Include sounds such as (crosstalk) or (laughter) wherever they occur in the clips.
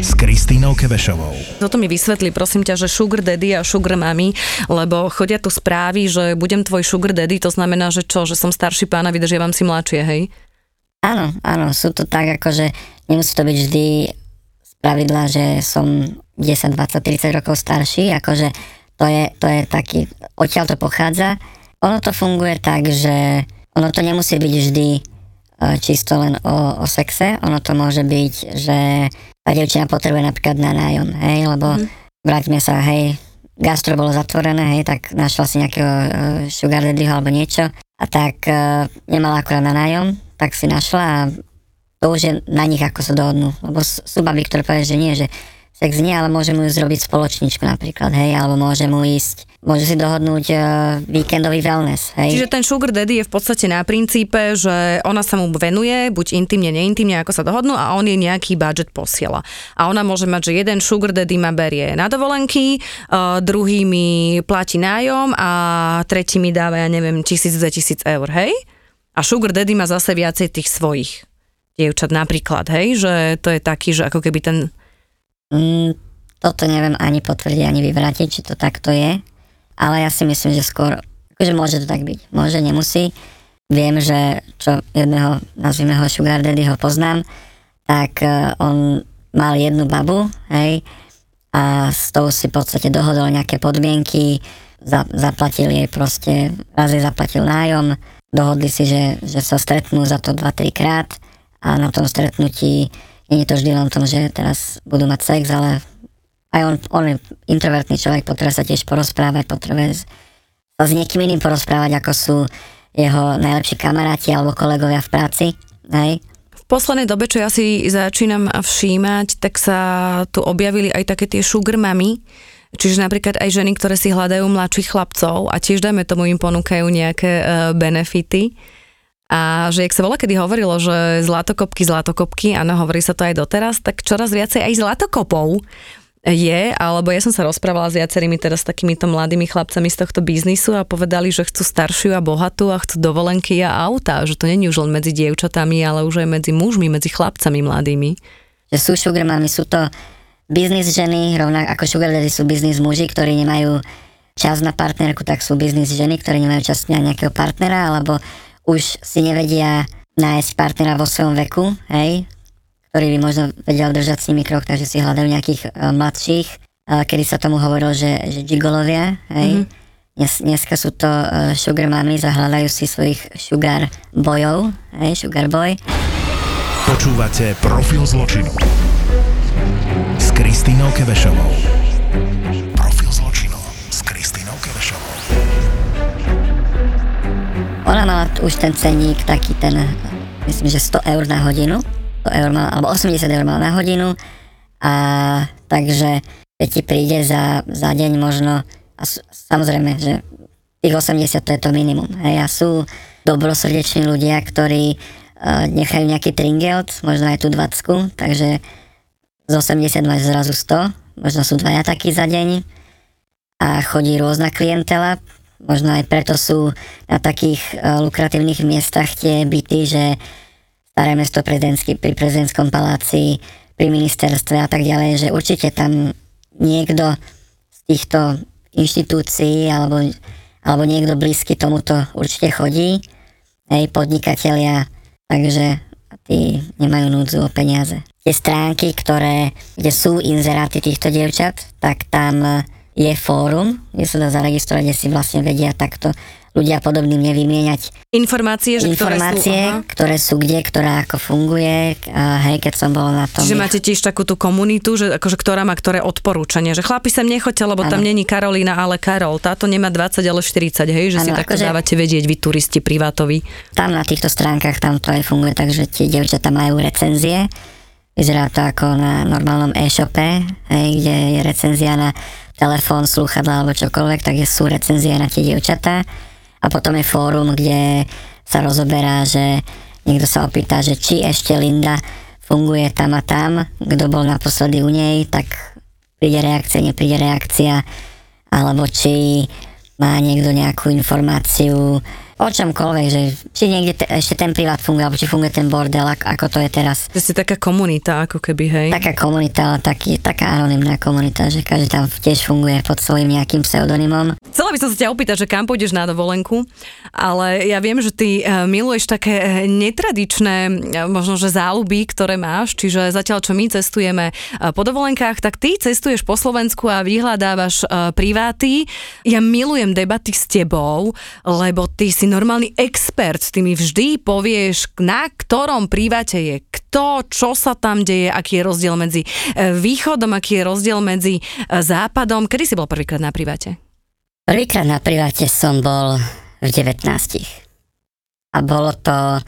s Kristínou Kevešovou. Toto mi vysvetli, prosím ťa, že sugar daddy a sugar mami, lebo chodia tu správy, že budem tvoj sugar daddy, to znamená, že čo, že som starší pán a vydržiavam si mladšie, hej? Áno, áno, sú to tak, akože nemusí to byť vždy z pravidla, že som 10, 20, 30 rokov starší, akože to je, to je taký, odtiaľ to pochádza. Ono to funguje tak, že ono to nemusí byť vždy e, čisto len o, o sexe, ono to môže byť, že tá devčina potrebuje napríklad na nájom, hej, lebo mm. vráťme sa, hej, gastro bolo zatvorené, hej, tak našla si nejakého uh, sugar daddyho alebo niečo a tak uh, nemala akurát na nájom, tak si našla a to už je na nich, ako sa dohodnú, lebo sú baby, ktoré povedia, že nie, že sex nie, ale môže mu zrobiť spoločničku napríklad, hej, alebo môže mu ísť, môže si dohodnúť uh, víkendový wellness, hej. Čiže ten sugar daddy je v podstate na princípe, že ona sa mu venuje, buď intimne, neintimne, ako sa dohodnú a on jej nejaký budget posiela. A ona môže mať, že jeden sugar daddy ma berie na dovolenky, uh, druhý mi platí nájom a tretí mi dáva, ja neviem, 1000-2000 eur, hej? A sugar daddy má zase viacej tých svojich dievčat napríklad, hej, že to je taký, že ako keby ten Mm, toto neviem ani potvrdiť, ani vyvrátiť, či to takto je, ale ja si myslím, že skôr, akože môže to tak byť, môže, nemusí. Viem, že čo jedného, nazvime ho Sugar Daddy, ho poznám, tak uh, on mal jednu babu, hej, a s tou si v podstate dohodol nejaké podmienky, za, zaplatil jej proste, raz jej zaplatil nájom, dohodli si, že, že sa stretnú za to 2-3 krát a na tom stretnutí nie je to vždy len tom, že teraz budú mať sex, ale aj on, on je introvertný človek, potrebuje sa tiež porozprávať, potrebuje sa s niekým iným porozprávať, ako sú jeho najlepší kamaráti alebo kolegovia v práci. Hej. V poslednej dobe, čo ja si začínam všímať, tak sa tu objavili aj také tie sugar mami, Čiže napríklad aj ženy, ktoré si hľadajú mladších chlapcov a tiež dajme tomu im ponúkajú nejaké uh, benefity. A že jak sa volá, kedy hovorilo, že zlatokopky, zlatokopky, áno, hovorí sa to aj doteraz, tak čoraz viacej aj zlatokopov je, alebo ja som sa rozprávala s viacerými teraz takýmito mladými chlapcami z tohto biznisu a povedali, že chcú staršiu a bohatú a chcú dovolenky a auta, že to není už len medzi dievčatami, ale už aj medzi mužmi, medzi chlapcami mladými. Že sú sugar mami, sú to biznis ženy, rovnako ako sugar sú biznis muži, ktorí nemajú čas na partnerku, tak sú biznis ženy, ktorí nemajú čas na nejakého partnera, alebo už si nevedia nájsť partnera vo svojom veku, hej, ktorý by možno vedel držať s nimi krok, takže si hľadajú nejakých uh, mladších, uh, kedy sa tomu hovorilo, že, že gigolovia, hej. Mm-hmm. Dnes, dneska sú to uh, sugar mami, zahľadajú si svojich sugar bojov, hej, sugar boy. Počúvate Profil zločinu s Kristínou Kevešovou. Profil zločinu s Kristínou Kevešovou. Ona mala už ten ceník taký ten, myslím, že 100 eur na hodinu, 100 eur alebo 80 eur mal na hodinu. A takže keď ti príde za, za deň možno, a s- samozrejme, že tých 80 to je to minimum, hej, a sú dobrosrdeční ľudia, ktorí uh, nechajú nejaký tringelt, možno aj tú 20, takže z 80 máš zrazu 100, možno sú dvaja takí za deň. A chodí rôzna klientela, možno aj preto sú na takých uh, lukratívnych miestach tie byty, že staré mesto prezidentský, pri prezidentskom paláci, pri ministerstve a tak ďalej, že určite tam niekto z týchto inštitúcií alebo, alebo niekto blízky tomuto určite chodí, hej, podnikatelia, takže tí nemajú núdzu o peniaze. Tie stránky, ktoré, kde sú inzeráty týchto dievčat, tak tam je fórum, kde sa dá zaregistrovať, kde si vlastne vedia takto ľudia podobným nevymieňať Informácie, že informácie, ktoré sú, aha. ktoré sú kde, ktorá ako funguje. A hej, keď som bola na tom. Čiže máte tiež takú tú komunitu, že akože ktorá má ktoré odporúčanie, že chlapi sem nechoďte, lebo tam Áno. není Karolína, ale Karol. Táto nemá 20, ale 40, hej, že si Áno, takto akože- dávate vedieť vy turisti privátovi. Tam na týchto stránkach tam to aj funguje, takže tie dievčatá majú recenzie Vyzerá to ako na normálnom e-shope, hej, kde je recenzia na telefón, slúchadla alebo čokoľvek, tak sú recenzie na tie dievčatá. A potom je fórum, kde sa rozoberá, že niekto sa opýta, že či ešte Linda funguje tam a tam, kto bol naposledy u nej, tak príde reakcia, nepríde reakcia, alebo či má niekto nejakú informáciu o čomkoľvek, že či niekde te, ešte ten privát funguje, alebo či funguje ten bordel, ako, ako to je teraz. To si taká komunita, ako keby, hej. Taká komunita, ale taký, taká anonimná komunita, že každý tam tiež funguje pod svojím nejakým pseudonymom. Chcela by som sa ťa opýtať, že kam pôjdeš na dovolenku, ale ja viem, že ty eh, miluješ také eh, netradičné eh, možno, že záľuby, ktoré máš, čiže zatiaľ, čo my cestujeme po dovolenkách, tak ty cestuješ po Slovensku a vyhľadávaš priváty. Ja milujem debaty s tebou, lebo ty si normálny expert, ty mi vždy povieš, na ktorom private je kto, čo sa tam deje, aký je rozdiel medzi e, východom, aký je rozdiel medzi e, západom. Kedy si bol prvýkrát na private? Prvýkrát na private som bol v 19. A bolo to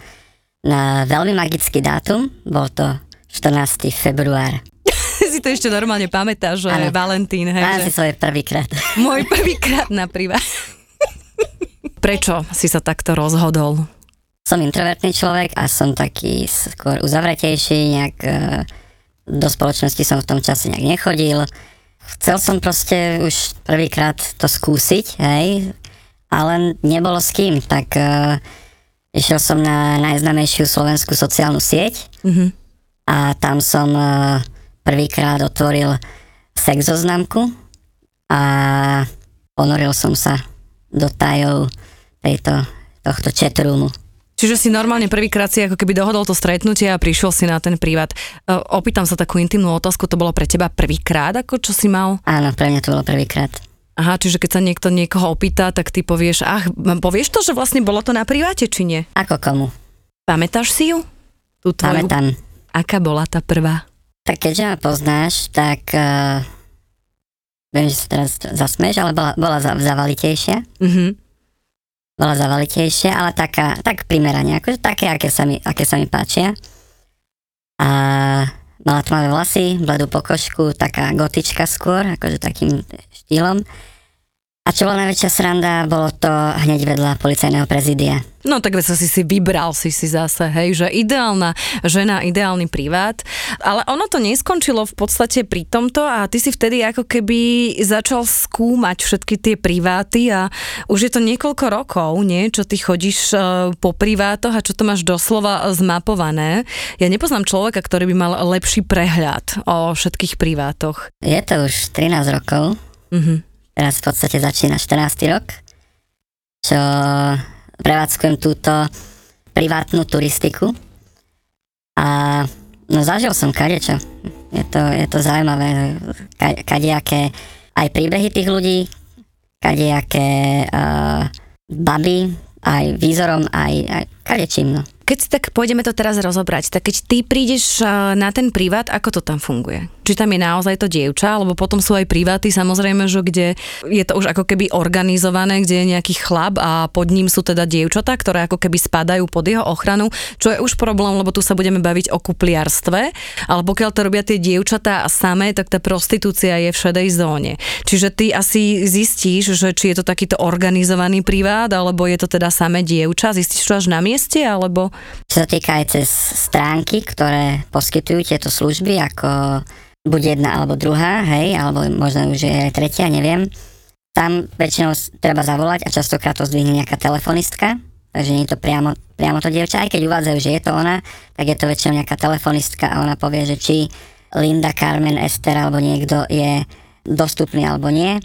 na veľmi magický dátum, bol to 14. február. (laughs) si to ešte normálne pamätáš, že. Valentín, hej, že si svoj prvýkrát. môj prvýkrát na private. Prečo si sa takto rozhodol? som introvertný človek a som taký skôr uzavretejší, nejak e, do spoločnosti som v tom čase nejak nechodil. Chcel som proste už prvýkrát to skúsiť, hej, ale nebolo s kým, tak e, išiel som na najznamejšiu slovenskú sociálnu sieť Mhm. a tam som e, prvýkrát otvoril sex zoznamku a ponoril som sa do tajov tejto, tohto chatroomu. Čiže si normálne prvýkrát si ako keby dohodol to stretnutie a prišiel si na ten privát. E, Opýtam sa takú intimnú otázku, to bolo pre teba prvýkrát, ako čo si mal? Áno, pre mňa to bolo prvýkrát. Aha, čiže keď sa niekto niekoho opýta, tak ty povieš, ach, povieš to, že vlastne bolo to na priváte, či nie? Ako komu? Pamätáš si ju? Tú tvoju? Pamätám. Aká bola tá prvá? Tak keďže ma poznáš, tak uh, viem, že sa teraz zasmeš, ale bola, bola za, zavalitejšia. Mhm. Bola zavalitejšia, ale taká, tak primerane, akože také, aké sa mi, aké sa mi páčia. A mala tmavé vlasy, bledú pokožku, taká gotička skôr, akože takým štýlom. A čo bola najväčšia sranda, bolo to hneď vedľa policajného prezídia. No tak sa si si vybral si si zase, hej, že ideálna žena, ideálny privát, ale ono to neskončilo v podstate pri tomto a ty si vtedy ako keby začal skúmať všetky tie priváty a už je to niekoľko rokov, nie, čo ty chodíš e, po privátoch a čo to máš doslova zmapované. Ja nepoznám človeka, ktorý by mal lepší prehľad o všetkých privátoch. Je to už 13 rokov, Mhm. Teraz v podstate začína 14. rok, čo prevádzkujem túto privátnu turistiku a no zažil som kadečo. Je to, je to zaujímavé, ka, kadejaké aj príbehy tých ľudí, kadejaké uh, baby, aj výzorom, aj, aj kadečím, no. Keď si tak pôjdeme to teraz rozobrať, tak keď ty prídeš na ten privát, ako to tam funguje? Či tam je naozaj to dievča, alebo potom sú aj priváty, samozrejme, že kde je to už ako keby organizované, kde je nejaký chlap a pod ním sú teda dievčatá, ktoré ako keby spadajú pod jeho ochranu, čo je už problém, lebo tu sa budeme baviť o kupliarstve, ale pokiaľ to robia tie dievčatá samé, tak tá prostitúcia je v šedej zóne. Čiže ty asi zistíš, že či je to takýto organizovaný privát, alebo je to teda samé dievča, zistíš to až na mieste, alebo Čo sa týka aj cez stránky, ktoré poskytujú tieto služby, ako buď jedna alebo druhá, hej, alebo možno už je aj tretia, neviem. Tam väčšinou treba zavolať a častokrát to zdvihne nejaká telefonistka, takže nie je to priamo, priamo to dievča, aj keď uvádzajú, že je to ona, tak je to väčšinou nejaká telefonistka a ona povie, že či Linda, Carmen, Esther alebo niekto je dostupný alebo nie.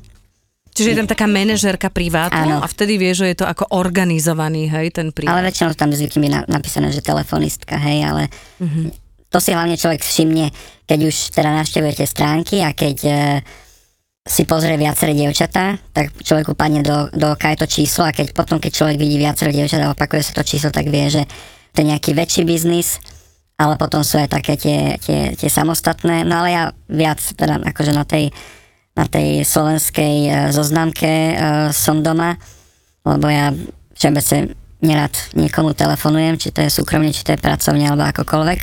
Čiže je tam taká manažérka privátu Áno. a vtedy vie, že je to ako organizovaný, hej, ten privát. Ale väčšinou tam zvykne byť na- napísané, že telefonistka, hej, ale to si hlavne človek všimne, keď už teda navštevujete stránky a keď e, si pozrie viaceré dievčatá, tak človeku padne do, do oka aj to číslo a keď potom, keď človek vidí viaceré dievčatá a opakuje sa to číslo, tak vie, že to je nejaký väčší biznis, ale potom sú aj také tie, tie, tie samostatné, no ale ja viac teda akože na tej, na tej slovenskej e, zoznamke e, som doma, lebo ja všeobecne nerad niekomu telefonujem, či to je súkromne, či to je pracovne, alebo akokoľvek.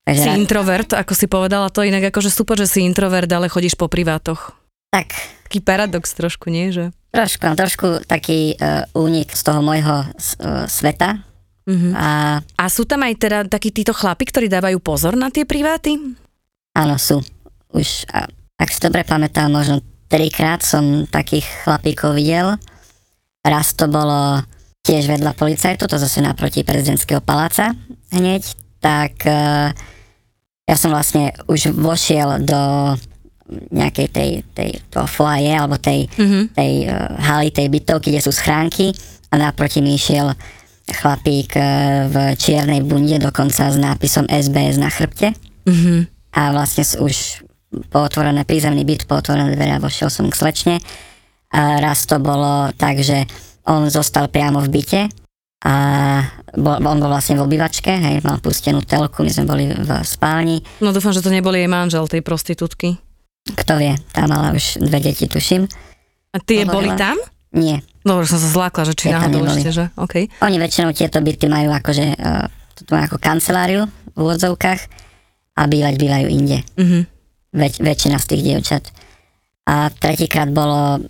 Takže Si rád- introvert, ako si povedala, to inak akože super, že si introvert, ale chodíš po privátoch. tak, Taký paradox trošku, nie? Že? trošku, trošku taký uh, únik z toho môjho uh, sveta. Mhm. A A sú tam aj teda takí títo chlapi, ktorí dávajú pozor na tie priváty? áno, sú. Už, a, ak si dobre pamätám, možno trikrát som takých chlapíkov videl. Raz to bolo tiež vedľa policajtu, to zase naproti prezidentského paláca hneď. Tak uh, ja som vlastne už vošiel do nejakej tej, tej toho foaje alebo tej, Mhm. tej uh, haly, tej bytovky, kde sú schránky a naproti mi išiel chlapík uh, v čiernej bunde, dokonca s nápisom SBS na chrbte Mhm. a vlastne už pootvorené prízemný byt, pootvorené dvere a vošiel som k slečne. A raz to bolo tak, že on zostal priamo v byte a bol, on bol vlastne v obývačke, hej, mal pustenú telku, my sme boli v spálni. No dúfam, že to neboli jej manžel, tej prostitútky. Kto vie, tá mala už dve deti, tuším. A tie Hovorila. boli tam? Nie, Dobre, som sa zlákla, že či náhodou ešte, že? OK. Oni väčšinou tieto byty majú akože, uh, toto majú ako kanceláriu v úvodzovkách a bývať bývajú inde. Mhm. Väč, väčšina z tých dievčat. A tretíkrát bolo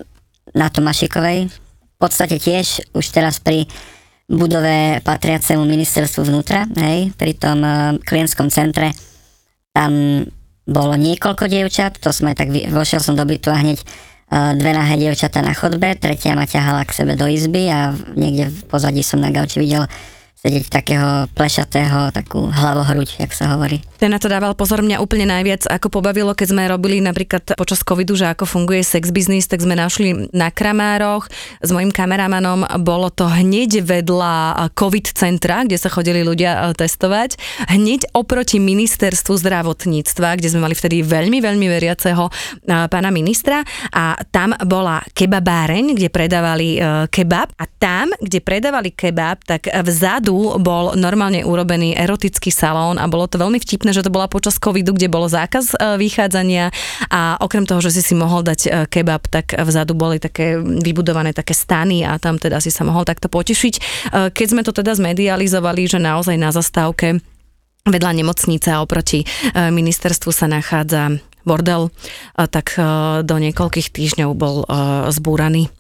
na Tomašikovej, v podstate tiež už teraz pri budove patriacemu ministerstvu vnútra, hej, pri tom uh, klientskom centre, tam bolo niekoľko dievčat, to sme tak, vy- vošiel som do bytu a hneď uh, dve nahé dievčatá na chodbe, tretia ma ťahala k sebe do izby a niekde v pozadí som na gauči videl sedieť takého plešatého, takú hlavohruď, jak sa hovorí. Ten na to dával pozor mňa úplne najviac, ako pobavilo, keď sme robili napríklad počas covidu, že ako funguje sex business, tak sme našli na Kramároch s mojim kameramanom, bolo to hneď vedľa covid centra, kde sa chodili ľudia e, testovať, hneď oproti ministerstvu zdravotníctva, kde sme mali vtedy veľmi, veľmi veriaceho e, pána ministra a tam bola kebabáreň, kde predávali e, kebab a tam, kde predávali kebab, tak vzadu bol normálne urobený erotický salón a bolo to veľmi vtipné, že to bola počas covidu, kde bolo zákaz e, vychádzania a okrem toho, že si si mohol dať e, kebab, tak vzadu boli také vybudované také stany a tam teda si sa mohol takto potešiť. E, Keď sme to teda zmedializovali, že naozaj na zastávke vedľa nemocnice a oproti ministerstvu sa nachádza bordel, tak do niekoľkých týždňov bol zbúraný.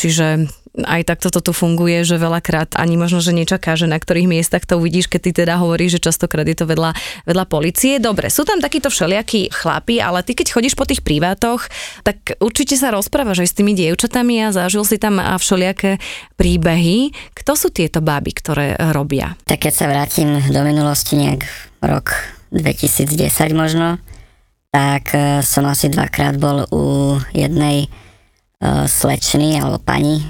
Čiže aj takto to tu funguje, že veľakrát ani možno, že nečaká, že na ktorých miestach to uvidíš, keď ty teda hovoríš, že častokrát je to vedľa, vedľa policie. Dobre, sú tam takíto všelijakí chlapi, ale ty keď chodíš po tých privátoch, tak určite sa rozprávaš aj s tými dievčatami a zažil si tam všelijaké príbehy. Kto sú tieto báby, ktoré robia? Tak keď sa vrátim do minulosti nejak rok 2010 možno, tak e, som asi dvakrát bol u jednej slečny alebo pani.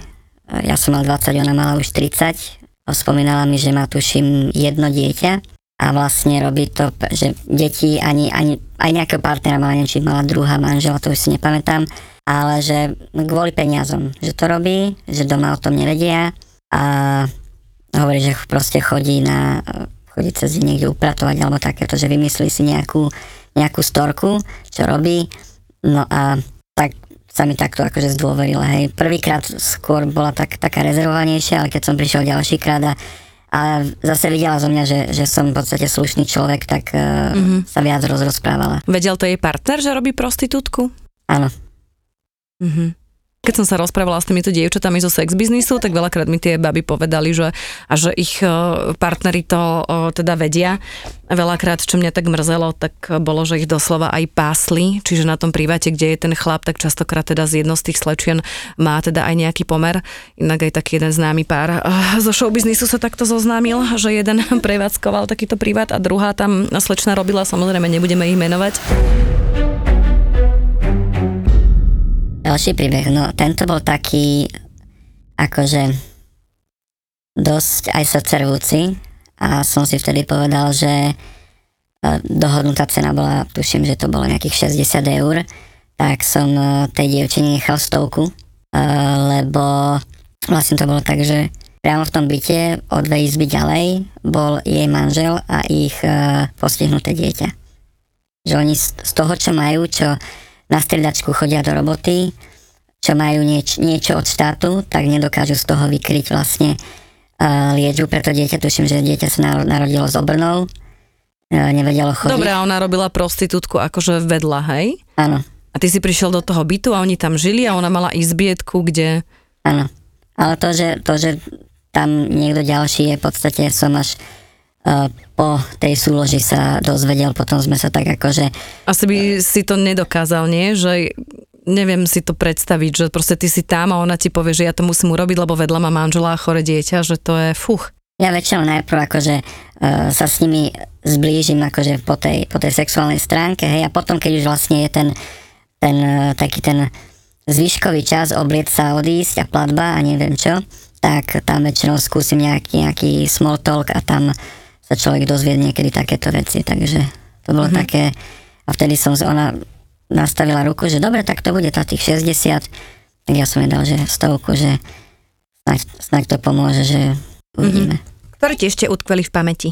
E, Ja som mal 20, ona mala už 30. Spomínala mi, že má tuším jedno dieťa a vlastne robí to, že deti ani, ani aj nejakého partnera mala, neviem, či mala druhá manžela, to už si nepamätám, ale že kvôli peniazom, že to robí, že doma o tom nevedia a hovorí, že proste chodí na chodí cez deň niekde upratovať alebo takéto, že vymyslí si nejakú, nejakú storku, čo robí. No a sa mi takto akože zdôverila. Hej. Prvýkrát skôr bola tak, taká rezervovanejšia, ale keď som prišiel ďalší krát a, a zase videla zo mňa, že, že som v podstate slušný človek, tak uh, mm-hmm. sa viac rozprávala. Vedel to jej partner, že robí prostitútku? Áno. Mhm. Keď som sa rozprávala s týmito dievčatami zo sex biznisu, tak veľakrát mi tie baby povedali, že, a že ich e, partneri to e, teda vedia. Veľakrát, čo mňa tak mrzelo, tak bolo, že ich doslova aj pásli, čiže na tom priváte, kde je ten chlap, tak častokrát teda z jedno z tých slečien má teda aj nejaký pomer. Inak aj taký jeden známy pár e, zo showbiznisu sa takto zoznámil, že jeden (laughs) prevádzkoval takýto privát a druhá tam slečna robila, samozrejme nebudeme ich menovať. Ďalší príbeh, no tento bol taký akože dosť aj srdcervúci a som si vtedy povedal, že e, dohodnutá cena bola, tuším, že to bolo nejakých 60 eur, tak som e, tej dievčine nechal stovku, e, lebo vlastne to bolo tak, že priamo v tom byte o dve izby ďalej bol jej manžel a ich postihnuté dieťa. Že oni z toho, čo majú, čo na striedačku chodia do roboty, čo majú nieč, niečo od štátu, tak nedokážu z toho vykryť vlastne uh, liečbu pre to dieťa. Tuším, že dieťa sa naro- narodilo s obrnou nevedelo chodiť. Dobre, a ona robila prostitútku akože vedľa, hej? Áno, A ty si prišiel do toho bytu a oni tam žili a ona mala izbietku, kde... áno. Ale to, že, to, že tam niekto ďalší je, v podstate som až uh, po tej súloži sa dozvedel, potom sme sa tak akože, Asi by si to nedokázal, nie? Že neviem si to predstaviť, že proste ty si tam a ona ti povie, že ja to musím urobiť, lebo vedľa má manžela a chore dieťa, že to je fuch. ja väčšinou najprv akože uh, sa s nimi zblížim akože po tej, po tej sexuálnej stránke, hej, a potom keď už vlastne je ten, ten uh, taký ten zvyškový čas oblieť sa, odísť a platba a neviem čo, tak tam väčšinou skúsim nejaký, nejaký small talk a tam sa človek dozvie niekedy takéto veci, takže to bolo mm-hmm. také a vtedy som, ona nastavila ruku, že dobre, tak to bude tá tých 60, tak ja som jej dal, že stovku, že snaď, snaď to pomôže, že uvidíme. Mm-hmm. Ktoré ti ešte utkveli v pamäti?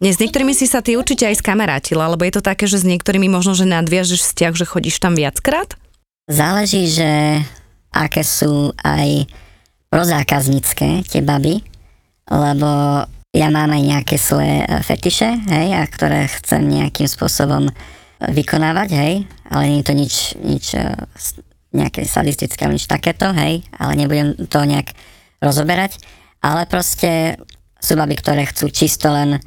Nie, s niektorými si sa ty určite aj skamarátila, lebo je to také, že s niektorými možno, že nadviažeš vzťah, že chodíš tam viackrát? Záleží, že aké sú aj prozákaznícke tie baby, lebo ja mám aj nejaké svoje e, fetiše, hej, a ktoré chcem nejakým spôsobom vykonávať, hej, ale nie je to nič, nič e, nejaké sadistické, nič takéto, hej, ale nebudem to nejak rozoberať, ale proste sú baby, ktoré chcú čisto len,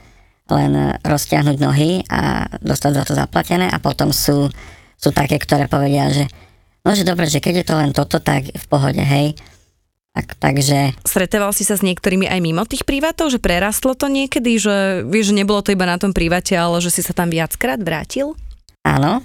len roztiahnuť nohy a dostať za to zaplatené a potom sú, sú také, ktoré povedia, že no, že dobre, že keď je to len toto, tak v pohode, hej. Tak, takže Stretával si sa s niektorými aj mimo tých privátov, že prerastlo to niekedy, že vieš, že nebolo to iba na tom priváte, ale že si sa tam viackrát vrátil? áno,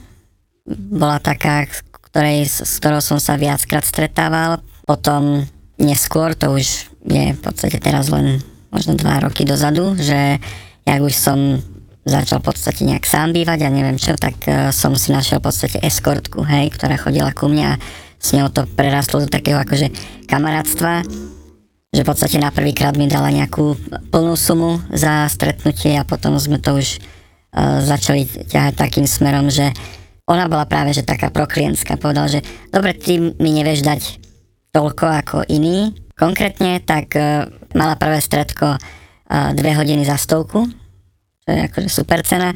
bola taká, ktorej, s ktorou som sa viackrát stretával, potom neskôr, to už je v podstate teraz len možno dva roky dozadu, že jak už som začal v podstate nejak sám bývať a neviem čo, tak eh, som si našiel v podstate eskortku, hej, ktorá chodila ku mne a s ňou to prerastlo do takého akože kamarátstva, že v podstate na prvýkrát mi dala nejakú plnú sumu za stretnutie a potom sme to už uh, začali ťahať takým smerom, že ona bola práve že taká proklientská. Povedal, že dobre, ty mi nevieš dať toľko ako iný. Konkrétne, tak uh, mala prvé stredko uh, dve hodiny za stovku, čo je akože super cena.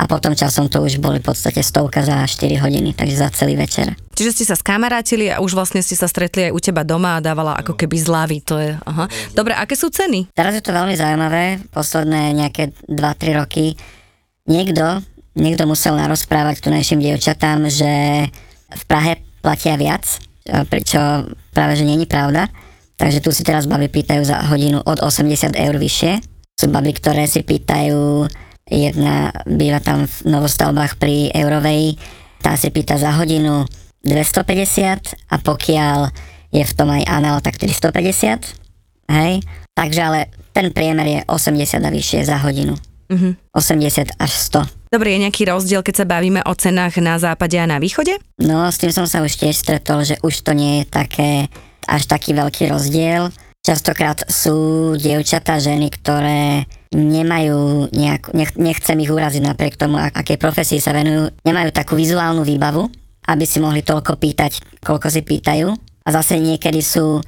A potom časom to už boli v podstate stovka za 4 hodiny, takže za celý večer. Čiže ste sa skamarátili a už vlastne ste sa stretli aj u teba doma a dávala ako keby zľavy, to je, aha. Dobre, aké sú ceny? Teraz je to veľmi zaujímavé, posledné nejaké 2-3 roky. Niekto, niekto musel narozprávať tunajším dievčatám, že v Prahe platia viac, čo práve že není pravda. Takže tu si teraz baby pýtajú za hodinu od 80 eur vyššie. Sú baby, ktoré si pýtajú, jedna býva tam v novostavbách pri Eurovej, tá si pýta za hodinu 250 a pokiaľ je v tom aj anal, tak 350. Hej? Takže ale ten priemer je 80 a vyššie za hodinu. Mhm. 80 až 100. Dobre, je nejaký rozdiel, keď sa bavíme o cenách na západe a na východe? No, s tým som sa už tiež stretol, že už to nie je také, až taký veľký rozdiel. Častokrát sú dievčatá, ženy, ktoré nemajú nejak, nech, nechcem ich uraziť napriek tomu, ak- akej profesii sa venujú, nemajú takú vizuálnu výbavu, aby si mohli toľko pýtať, koľko si pýtajú. A zase niekedy sú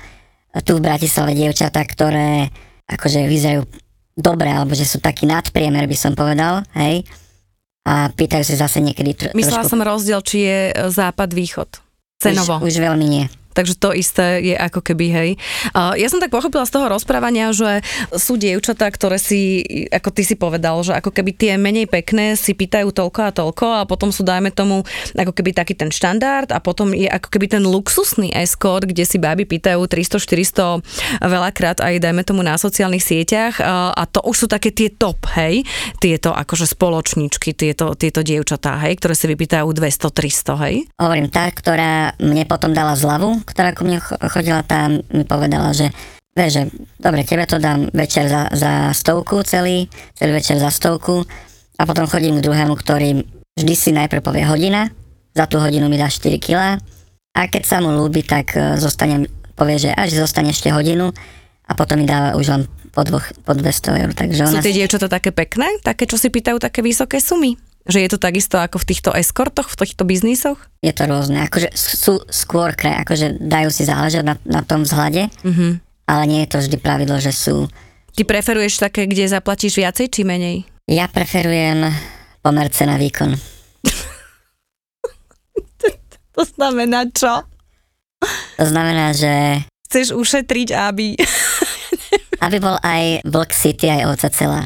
tu v Bratislave dievčatá, ktoré akože vyzerajú dobre, alebo že sú taký nadpriemer, by som povedal, hej. A pýtajú si zase niekedy tr- Myslela trošku... som rozdiel, či je e, západ-východ. Cenovo. Už, už veľmi nie. Takže to isté je ako keby, hej. Ja som tak pochopila z toho rozprávania, že sú dievčatá, ktoré si, ako ty si povedal, že ako keby tie menej pekné si pýtajú toľko a toľko a potom sú, dajme tomu, ako keby taký ten štandard a potom je ako keby ten luxusný escort, kde si báby pýtajú 300-400 veľakrát aj, dajme tomu, na sociálnych sieťach a to už sú také tie top, hej, tieto akože spoločničky, tieto, tieto dievčatá, hej, ktoré si vypýtajú 200-300, hej. Hovorím, tá, ktorá mne potom dala zľavu, ktorá ku mne cho- chodila, tá mi povedala, že vieš, že dobre, tebe to dám večer za, za stovku celý, celý večer za stovku a potom chodím k druhému, ktorý vždy si najprv povie hodina, za tú hodinu mi dá 4 kg a keď sa mu ľúbi, tak e, zostane, povie, že až zostane ešte hodinu a potom mi dáva už len po, dvoch, po 200 eur. Takže Sú ona tie dievčatá také pekné? Také, čo si pýtajú také vysoké sumy? Že je to takisto ako v týchto eskortoch, v týchto biznisoch? je to rôzne. Akože sú skôr, kre, akože dajú si záležať na, na tom vzhľade, Mhm. ale nie je to vždy pravidlo, že sú Ty preferuješ také, kde zaplatíš viacej či menej? Ja preferujem pomer cena výkon. (laughs) To znamená čo? To znamená, že Chceš ušetriť, aby... aby bol aj Vlk City, aj ovca celá.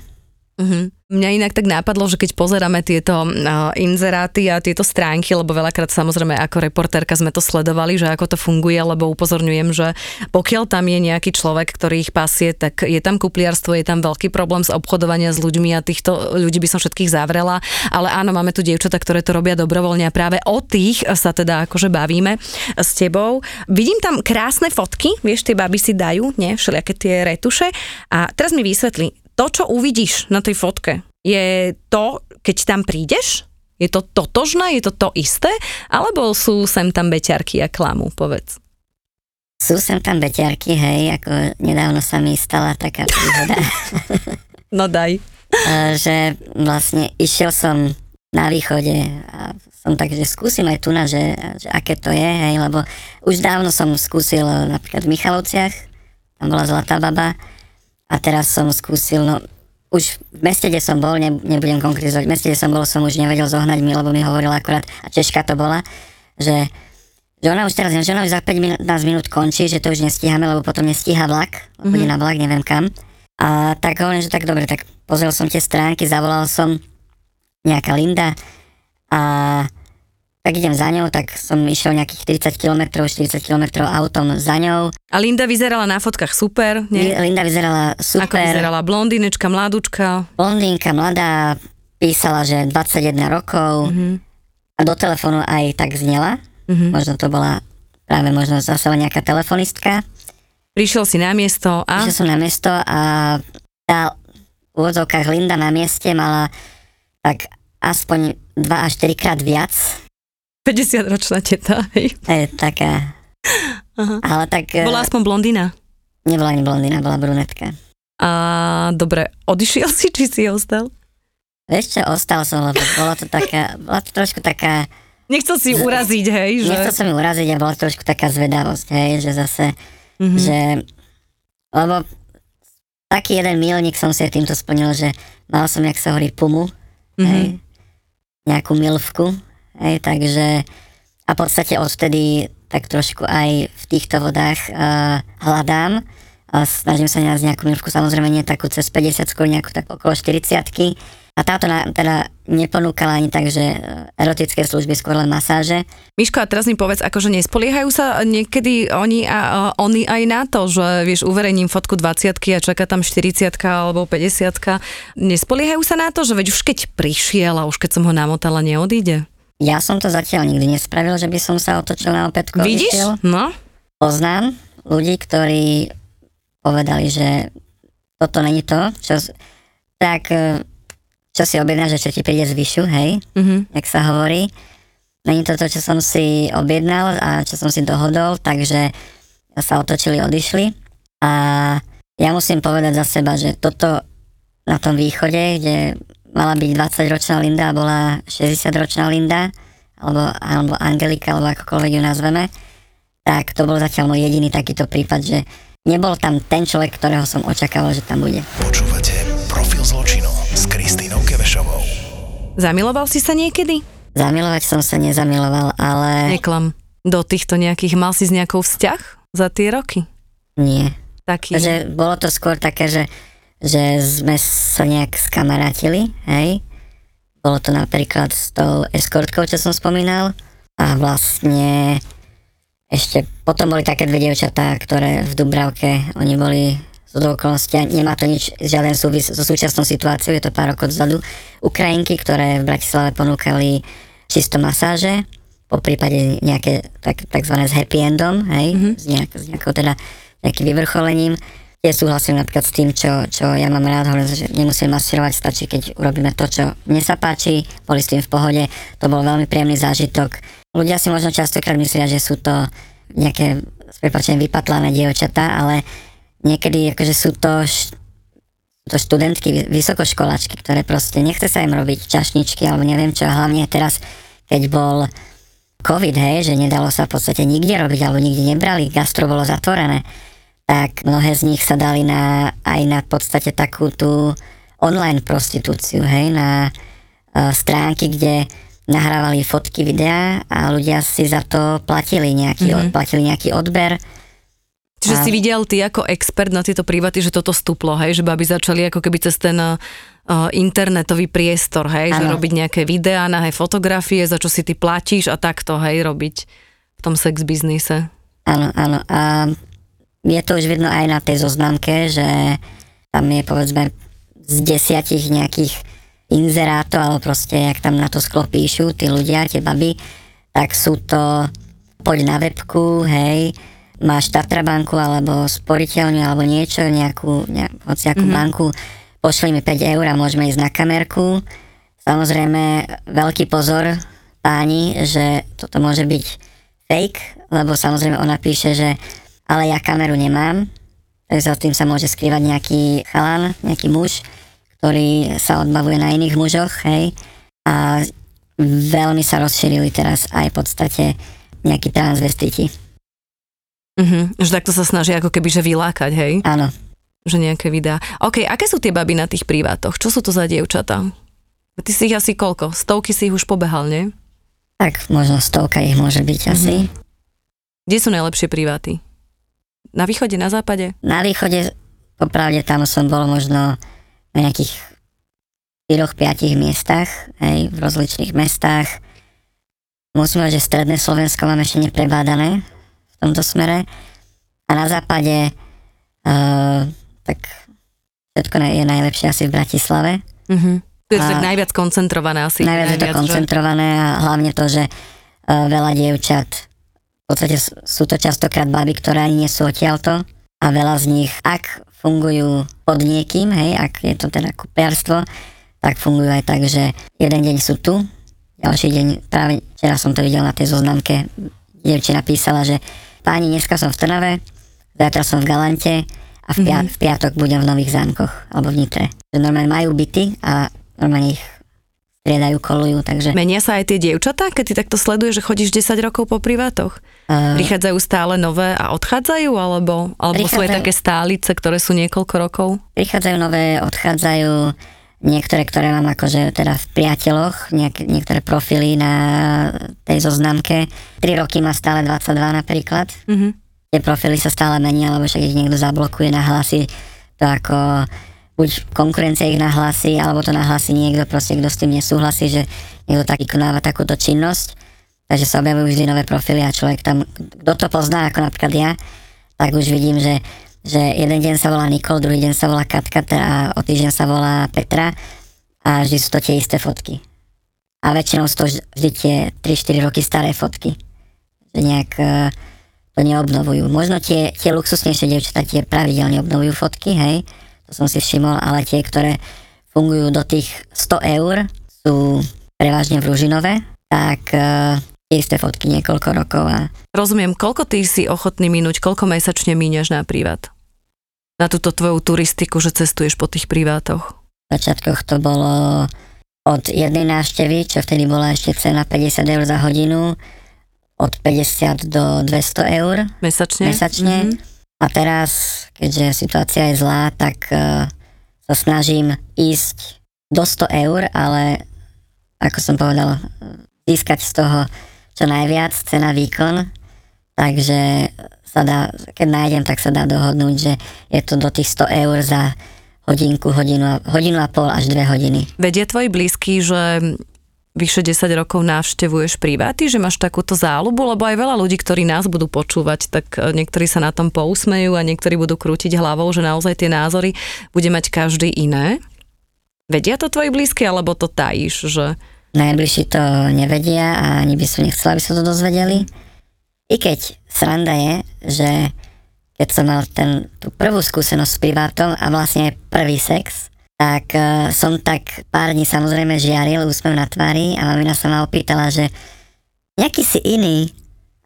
Uh-huh. Mňa inak tak nápadlo, že keď pozeráme tieto uh, inzeráty a tieto stránky, lebo veľakrát samozrejme ako reportérka sme to sledovali, že ako to funguje, lebo upozorňujem, že pokiaľ tam je nejaký človek, ktorý ich pasie, tak je tam kupliarstvo, je tam veľký problém s obchodovania s ľuďmi a týchto ľudí by som všetkých zavrela, ale áno, máme tu dievčatá, ktoré to robia dobrovoľne a práve o tých sa teda akože bavíme s tebou. Vidím tam krásne fotky, vieš, tie baby si dajú, nie, všelijaké tie retuše. A teraz mi vysvetli, to, čo uvidíš na tej fotke, je to, keď tam prídeš? Je to totožné? Je to to isté? Alebo sú sem tam beťarky a klamu, povedz. Sú sem tam beťarky, hej, ako nedávno sa mi stala taká príhoda, (laughs) No daj. (laughs) eh, že vlastne išiel som na východe a som tak, že skúsim aj tu na, že, že aké to je, hej, lebo už dávno som skúsil napríklad v Michalovciach, tam bola Zlatá baba a teraz som skúsil, no už v meste, kde som bol, ne, nebudem konkretizovať, v meste, kde som bol, som už nevedel zohnať mi, lebo mi hovorila akorát, a Češka to bola, že, že ona už teraz, že ona už za 5 minút, 15 minút končí, že to už nestíhame, lebo potom nestíha vlak, mm-hmm. chodí na vlak, neviem kam. A tak hovorím, že tak dobre, tak pozrel som tie stránky, zavolal som nejaká Linda a tak idem za ňou, tak som išiel nejakých 30 km, 40 km autom za ňou. A Linda vyzerala na fotkách super, nie? Li- Linda vyzerala super. Ako vyzerala blondínečka, mladúčka. blondínka, mladá, písala, že 21 rokov Mhm. a do telefónu aj tak znela. Mhm. Možno to bola práve možno zase nejaká telefonistka. Prišiel si na miesto a... Že som na miesto a tá v úvodzovkách Linda na mieste mala tak aspoň 2 až 4 krát viac. 50-ročná teta, hej. Je taká... Aha. Ale tak eh, Bola aspoň blondína. nebola ani blondína, bola brunetka. A dobre, odišiel si, či si ostal? Vieš čo, ostal som, lebo bolo to taká, bola to trošku taká, Nechcel si uraziť, hej, že... nechcel som ju uraziť a bola to trošku taká zvedavosť, hej, že zase Mhm. že lebo taký jeden milník som si týmto splnil, že mal som, jak sa hovorí, pumu, Mhm. hej, nejakú milvku, hej, takže a v podstate odtedy tak trošku aj v týchto vodách uh, hľadám a snažím sa nájsť nejakú milvku, samozrejme nie takú cez 50, skôr nejakú tak okolo 40 a táto na, teda neponúkala ani tak, že eh, erotické služby, skôr len masáže. Miško, a teraz mi povedz, akože nespoliehajú sa niekedy oni a, a oni aj na to, že vieš, uverejním fotku 20 a čaká tam 40 alebo 50 Nespoliehajú sa na to, že veď už keď prišiel a už keď som ho namotala, neodíde? Ja som to zatiaľ nikdy nespravil, že by som sa otočil na opätku. a Vidíš? išiel. No. Poznám ľudí, ktorí povedali, že toto není to, čo, tak e, čo si objednáš, že čo ti príde z vyšu, hej, Mhm. jak sa hovorí. Není to to, čo som si objednal a čo som si dohodol, takže sa otočili, odišli. A ja musím povedať za seba, že toto na tom východe, kde mala byť 20-ročná Linda a bola 60-ročná Linda, alebo, alebo Angelika, alebo akokoľvek ju nazveme, tak to bol zatiaľ môj jediný takýto prípad, že nebol tam ten človek, ktorého som očakával, že tam bude. Počúvate Profil zločinu s Kristínou Kevešovou. Zamiloval si sa niekedy? Zamilovať som sa nezamiloval, ale Neklam. Do týchto nejakých, mal si s nejakou vzťah za tie roky? nie. Taký. Takže bolo to skôr také, že, že sme sa nejak skamarátili, hej. Bolo to napríklad s tou eskortkou, čo som spomínal. A vlastne ešte potom boli také dve dievčatá, ktoré v Dubravke, oni boli z okolností, a nemá to nič, žiaden súvis so súčasnou situáciou, je to pár rokov dozadu, Ukrajinky, ktoré v Bratislave ponúkali čisto masáže, po prípade nejaké tak, takzvané s happy endom, hej, mm-hmm. s, nejak, s nejakou teda nejakým vyvrcholením. Ja súhlasím napríklad s tým, čo, čo ja mám rád, hovorím, že nemusím masírovať, stačí, keď urobíme to, čo mne sa páči, boli s tým v pohode, to bol veľmi príjemný zážitok. Ľudia si možno častokrát myslia, že sú to nejaké, s vypatlané dievčatá, ale niekedy akože sú to, š, to študentky, vy- vysokoškolačky, ktoré proste nechce sa im robiť čašničky alebo neviem čo, hlavne teraz, keď bol COVID, hej, že nedalo sa v podstate nikde robiť alebo nikde nebrali, gastro bolo zatvorené, tak mnohé z nich sa dali na, aj na podstate takú tú online prostitúciu, hej, na uh, stránky, kde nahrávali fotky, videá a ľudia si za to platili nejaký, mm-hmm. platili nejaký odber. Čiže a... si videl ty ako expert na tieto prívaty, že toto stúplo, hej, že baby začali ako keby cez ten uh, internetový priestor, hej, ano. že robiť nejaké videá, na hej, fotografie, za čo si ty platíš a takto, hej, robiť v tom sex biznise. Áno, áno. A je to už vidno aj na tej zoznamke, že tam je povedzme z desiatich nejakých inzerátov, alebo proste, jak tam na to sklo píšu tí ľudia, tie baby, tak sú to poď na webku, hej, máš Tatrabanku alebo sporiteľňu alebo niečo, nejakú, nejakú hociakú mm-hmm. banku, pošli mi 5 eur a môžeme ísť na kamerku. Samozrejme, veľký pozor páni, že toto môže byť fake, lebo samozrejme ona píše, že ale ja kameru nemám, takže za tým sa môže skrývať nejaký chalan, nejaký muž, ktorý sa odbavuje na iných mužoch, hej. A veľmi sa rozšírili teraz aj v podstate nejakí transvestiti. Mhm, že takto sa snaží ako keby že vylákať, hej? Áno. Že nejaké videá. OK, aké sú tie baby na tých privátoch? Čo sú to za dievčatá? Ty si ich asi koľko? Stovky si ich už pobehal, nie? Tak, možno stovka ich môže byť mm-hmm. asi. Kde sú najlepšie priváty? Na východe, na západe? Na východe, popravde tam som bol možno na nejakých 4-5 miestach, aj v rozličných mestách. Musím povedať, že stredné Slovensko máme ešte neprebádané v tomto smere. A na západe uh, tak všetko je najlepšie asi v Bratislave. Mm-hmm. To je tak najviac koncentrované asi. Najviac, najviac je to koncentrované že? a hlavne to, že uh, veľa dievčat, v podstate sú to častokrát baby, ktoré ani nie sú odtiaľto a veľa z nich, ak fungujú pod niekým, hej, ak je to teda kupérstvo, tak fungujú aj tak, že jeden deň sú tu, ďalší deň, práve včera som to videl na tej zoznamke, dievčina písala, že páni, dneska som v Trnave, zajtra som v Galante a v, pia- mm-hmm. v piatok budem v Nových zámkoch alebo v Nitre. Že normálne majú byty a normálne ich striedajú, kolujú, takže... Menia sa aj tie dievčatá, keď ty takto sleduješ, že chodíš 10 rokov po privátoch? Uh, prichádzajú stále nové a odchádzajú, alebo, alebo sú aj také stálice, ktoré sú niekoľko rokov? Prichádzajú nové, odchádzajú niektoré, ktoré mám akože teda v priateľoch, niek- niektoré profily na tej zoznamke. 3 roky má stále 22 napríklad. Uh-huh. Tie profily sa stále menia, lebo však ich niekto zablokuje, nahlási to ako buď konkurencia ich nahlási, alebo to nahlási niekto proste, kto s tým nesúhlasí, že niekto tak vykonáva takúto činnosť. Takže sa objavujú vždy nové profily a človek tam, kto to pozná, ako napríklad ja, tak už vidím, že, že jeden deň sa volá Nikol, druhý deň sa volá Katka a o týždeň sa volá Petra a vždy sú to tie isté fotky. A väčšinou sú to vždy tie 3-4 roky staré fotky. Že nejak uh, to neobnovujú. Možno tie, tie luxusnejšie dievčatá tie pravidelne obnovujú fotky, hej, to som si všimol, ale tie, ktoré fungujú do tých 100 eur, sú prevažne v Ružinove, tak uh, isté fotky niekoľko rokov. A... Rozumiem, koľko ty si ochotný minúť, koľko mesačne míňaš na privát? Na túto tvoju turistiku, že cestuješ po tých privátoch? V začiatkoch to bolo od jednej návštevy, čo vtedy bola ešte cena 50 eur za hodinu, od 50 do 200 eur. Mesačne? Mesačne. Mm-hmm. A teraz, keďže situácia je zlá, tak uh, sa snažím ísť do 100 eur, ale ako som povedal, získať z toho čo najviac, cena výkon, takže sa dá, keď nájdem, tak sa dá dohodnúť, že je to do tých 100 eur za hodinku, hodinu a, hodinu a pol až dve hodiny. Vedia tvoji blízky, že vyše 10 rokov navštevuješ priváty, že máš takúto záľubu, lebo aj veľa ľudí, ktorí nás budú počúvať, tak e, niektorí sa na tom pousmejú a niektorí budú krútiť hlavou, že naozaj tie názory bude mať každý iné. Vedia to tvoji blízky, alebo to tajíš, že... Najbližší to nevedia a ani by som nechcela, aby sa to dozvedeli. I keď sranda je, že keď som mal ten, tú prvú skúsenosť s privátom a vlastne prvý sex, tak uh, som tak pár dní samozrejme žiaril úsmev na tvári a mamina sa ma opýtala, že nejaký si iný.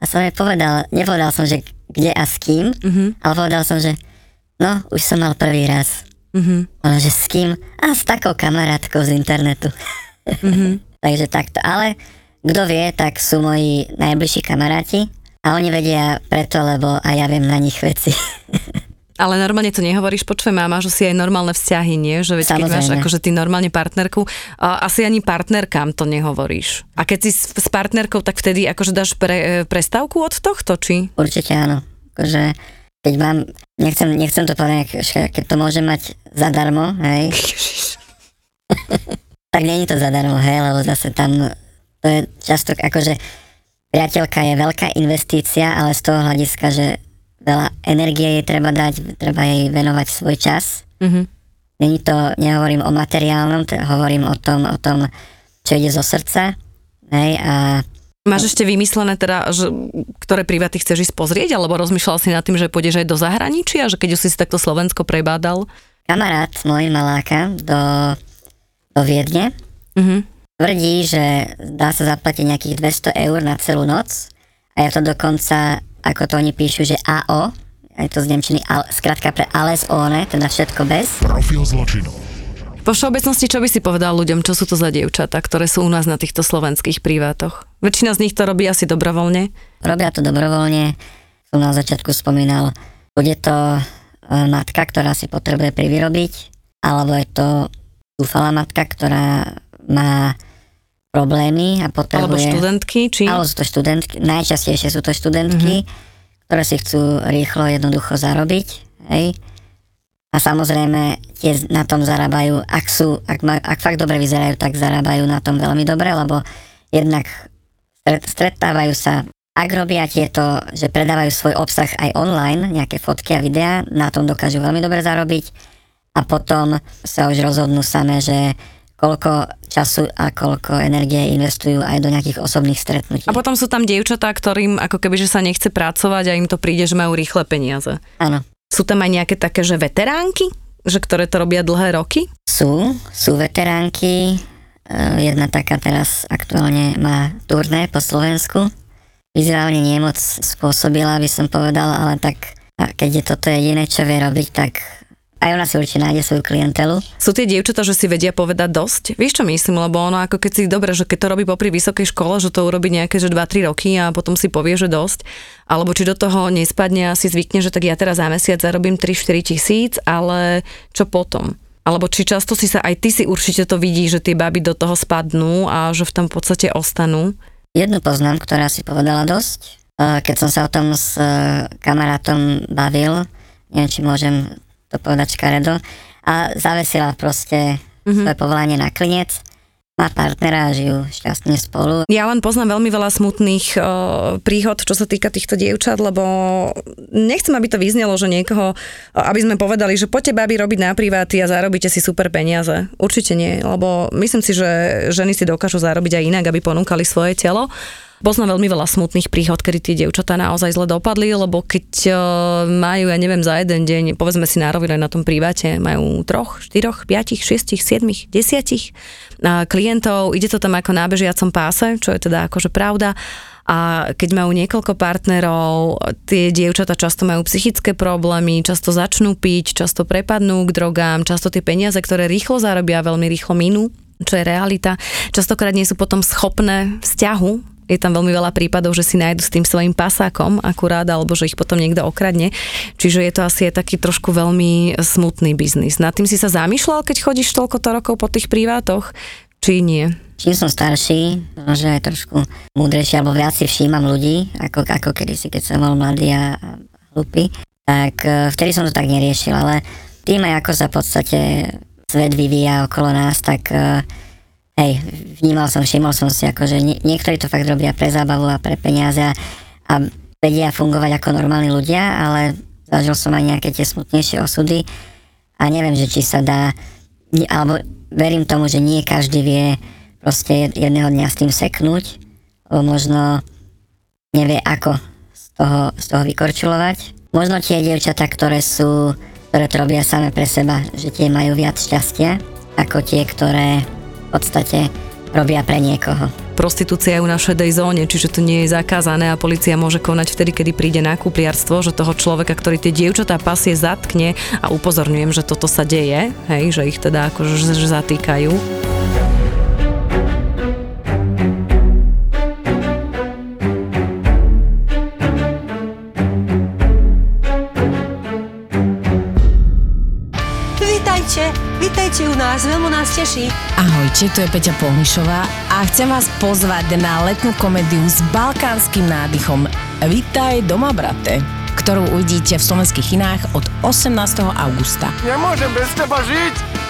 A som jej povedal, nepovedal som, že kde a s kým, mm-hmm. ale povedal som, že no, už som mal prvý raz. Mm-hmm. Ona, že s kým? A s takou kamarátkou z internetu. Mm-hmm. (laughs) Takže takto. Ale kto vie, tak sú moji najbližší kamaráti a oni vedia preto, lebo aj ja viem na nich veci. (laughs) Ale normálne to nehovoríš, počujem, máš si aj normálne vzťahy, nie? Že veď keď máš Samozrejme. akože ty normálne partnerku, a asi ani partnerkám to nehovoríš. A keď si s, s partnerkou, tak vtedy akože dáš pre, e, prestávku od tohto, či? Určite áno. Akože, keď mám, nechcem, nechcem to povedať, že keď to môžem mať zadarmo, hej, (laughs) tak není to zadarmo, hej, lebo zase tam to je často, akože priateľka je veľká investícia, ale z toho hľadiska, že veľa energie jej treba dať, treba jej venovať svoj čas. Mhm. Není to, nehovorím o materiálnom, t- hovorím o tom, o tom, čo ide zo srdca, hej, a Máš ešte vymyslené teda, že, ktoré privaty chceš ísť pozrieť, alebo rozmýšľal si nad tým, že pôjdeš aj do zahraničia, že keď už si si takto Slovensko prebádal? kamarát môj maláka do, do Viedne, Mhm. tvrdí, že dá sa zaplatiť nejakých 200 eur na celú noc a je to dokonca, ako to oni píšu, že AO, je to z Nemčiny, al, skratka pre alles ohne, teda všetko bez. Profil zločinu. Po všeobecnosti, čo by si povedal ľuďom, čo sú to za dievčatá, ktoré sú u nás na týchto slovenských privátoch? Väčšina z nich to robí asi dobrovoľne. Robia to dobrovoľne, som na začiatku spomínal, bude to e, matka, ktorá si potrebuje privyrobiť, alebo je to dúfalá matka, ktorá má problémy a potrebuje... Alebo študentky, či? Alebo sú to študentky, najčastejšie sú to študentky, mm-hmm. ktoré si chcú rýchlo, jednoducho zarobiť, hej. A samozrejme, tie na tom zarábajú, ak sú, ak, ma, ak fakt dobre vyzerajú, tak zarábajú na tom veľmi dobre, lebo jednak stret, stretávajú sa, ak robia tieto, že predávajú svoj obsah aj online, nejaké fotky a videá, na tom dokážu veľmi dobre zarobiť a potom sa už rozhodnú samé, že koľko času a koľko energie investujú aj do nejakých osobných stretnutí. A potom sú tam dievčatá, ktorým ako keby, že sa nechce pracovať a im to príde, že majú rýchle peniaze. Áno, Sú tam aj nejaké také, že veteránky, že ktoré to robia dlhé roky? sú, sú veteránky. Eh, Jedna taká teraz aktuálne má turné po Slovensku. Vizuálne nie moc spôsobila, by som povedal, ale tak a keď je toto jediné, čo vie robiť, tak aj ona si určite nájde svoju klientelu. Sú tie dievčatá, že si vedia povedať dosť? Vieš čo myslím, lebo ono ako keď si dobre, že keď to robí popri vysokej škole, že to urobí nejaké že 2-3 roky a potom si povie, že dosť, alebo či do toho nespadne a si zvykne, že tak ja teraz za mesiac zarobím 3-4 tisíc, ale čo potom? Alebo či často si sa aj ty si určite to vidí, že tie baby do toho spadnú a že v tom podstate ostanú. Jednu poznám, ktorá si povedala dosť. Keď som sa o tom s eh, kamarátom bavil, neviem, či môžem to povedať škaredo, a zavesila proste mm-hmm. svoje povolanie na klinec, má partnera a žijú šťastne spolu. Ja len poznám veľmi veľa smutných uh, príhod, čo sa týka týchto dievčat, lebo nechcem, aby to vyznelo, že niekoho, aby sme povedali, že poďte babi robiť na priváty a zarobíte si super peniaze. Určite nie, lebo myslím si, že ženy si dokážu zarobiť aj inak, aby ponúkali svoje telo. Poznám veľmi veľa smutných príhod, kedy tie dievčatá naozaj zle dopadli, lebo keď uh, majú, ja neviem, za jeden deň, povedzme si na rovine na tom private, majú troch, štyroch, piatich, šiestich, siedmich, desiatich uh, klientov, ide to tam ako na bežiacom páse, čo je teda akože pravda. A keď majú niekoľko partnerov, tie dievčatá často majú psychické problémy, často začnú piť, často prepadnú k drogám, často tie peniaze, ktoré rýchlo zarobia, veľmi rýchlo minú čo je realita. Častokrát nie sú potom schopné vzťahu je tam veľmi veľa prípadov, že si nájdu s tým svojim pasákom akurát, alebo že ich potom niekto okradne. Čiže je to asi aj taký trošku veľmi smutný biznis. Nad tým si sa zamýšľal, keď chodíš toľko to rokov po tých privátoch, či nie? Čím som starší, že aj trošku múdrejší alebo viac si všímam ľudí, ako, ako kedysi, keď som bol mladý a, a hlupý, tak e, vtedy som to tak neriešil, ale tým aj ako sa v podstate svet vyvíja okolo nás, tak e, hej, vnímal som, všimol som si, ako, že nie, niektorí to fakt robia pre zábavu a pre peniaze a, a vedia fungovať ako normálni ľudia, ale zažil som aj nejaké tie smutnejšie osudy a neviem, že či sa dá, alebo verím tomu, že nie každý vie proste jed- jedného dňa s tým seknúť, lebo možno nevie ako z toho, z toho vykorčulovať. Možno tie dievčatá, ktoré sú, ktoré to robia same pre seba, že tie majú viac šťastia, ako tie, ktoré podstate robia pre niekoho. Prostitúcia je u nás v šedej zóne, čiže to nie je zakázané a policia môže konať vtedy, kedy príde na kúpliarstvo, že toho človeka, ktorý tie dievčatá pasie zatkne a upozorňujem, že toto sa deje, hej, že ich teda akože že zatýkajú. Vítajte u nás, veľmi nás teší. Ahojte, tu je Peťa Polnišová a chcem vás pozvať na letnú komédiu s balkánskym nádychom Vítaj doma, brate ktorú uvidíte v slovenských kinách od 18. augusta. Nemôžem bez teba žiť!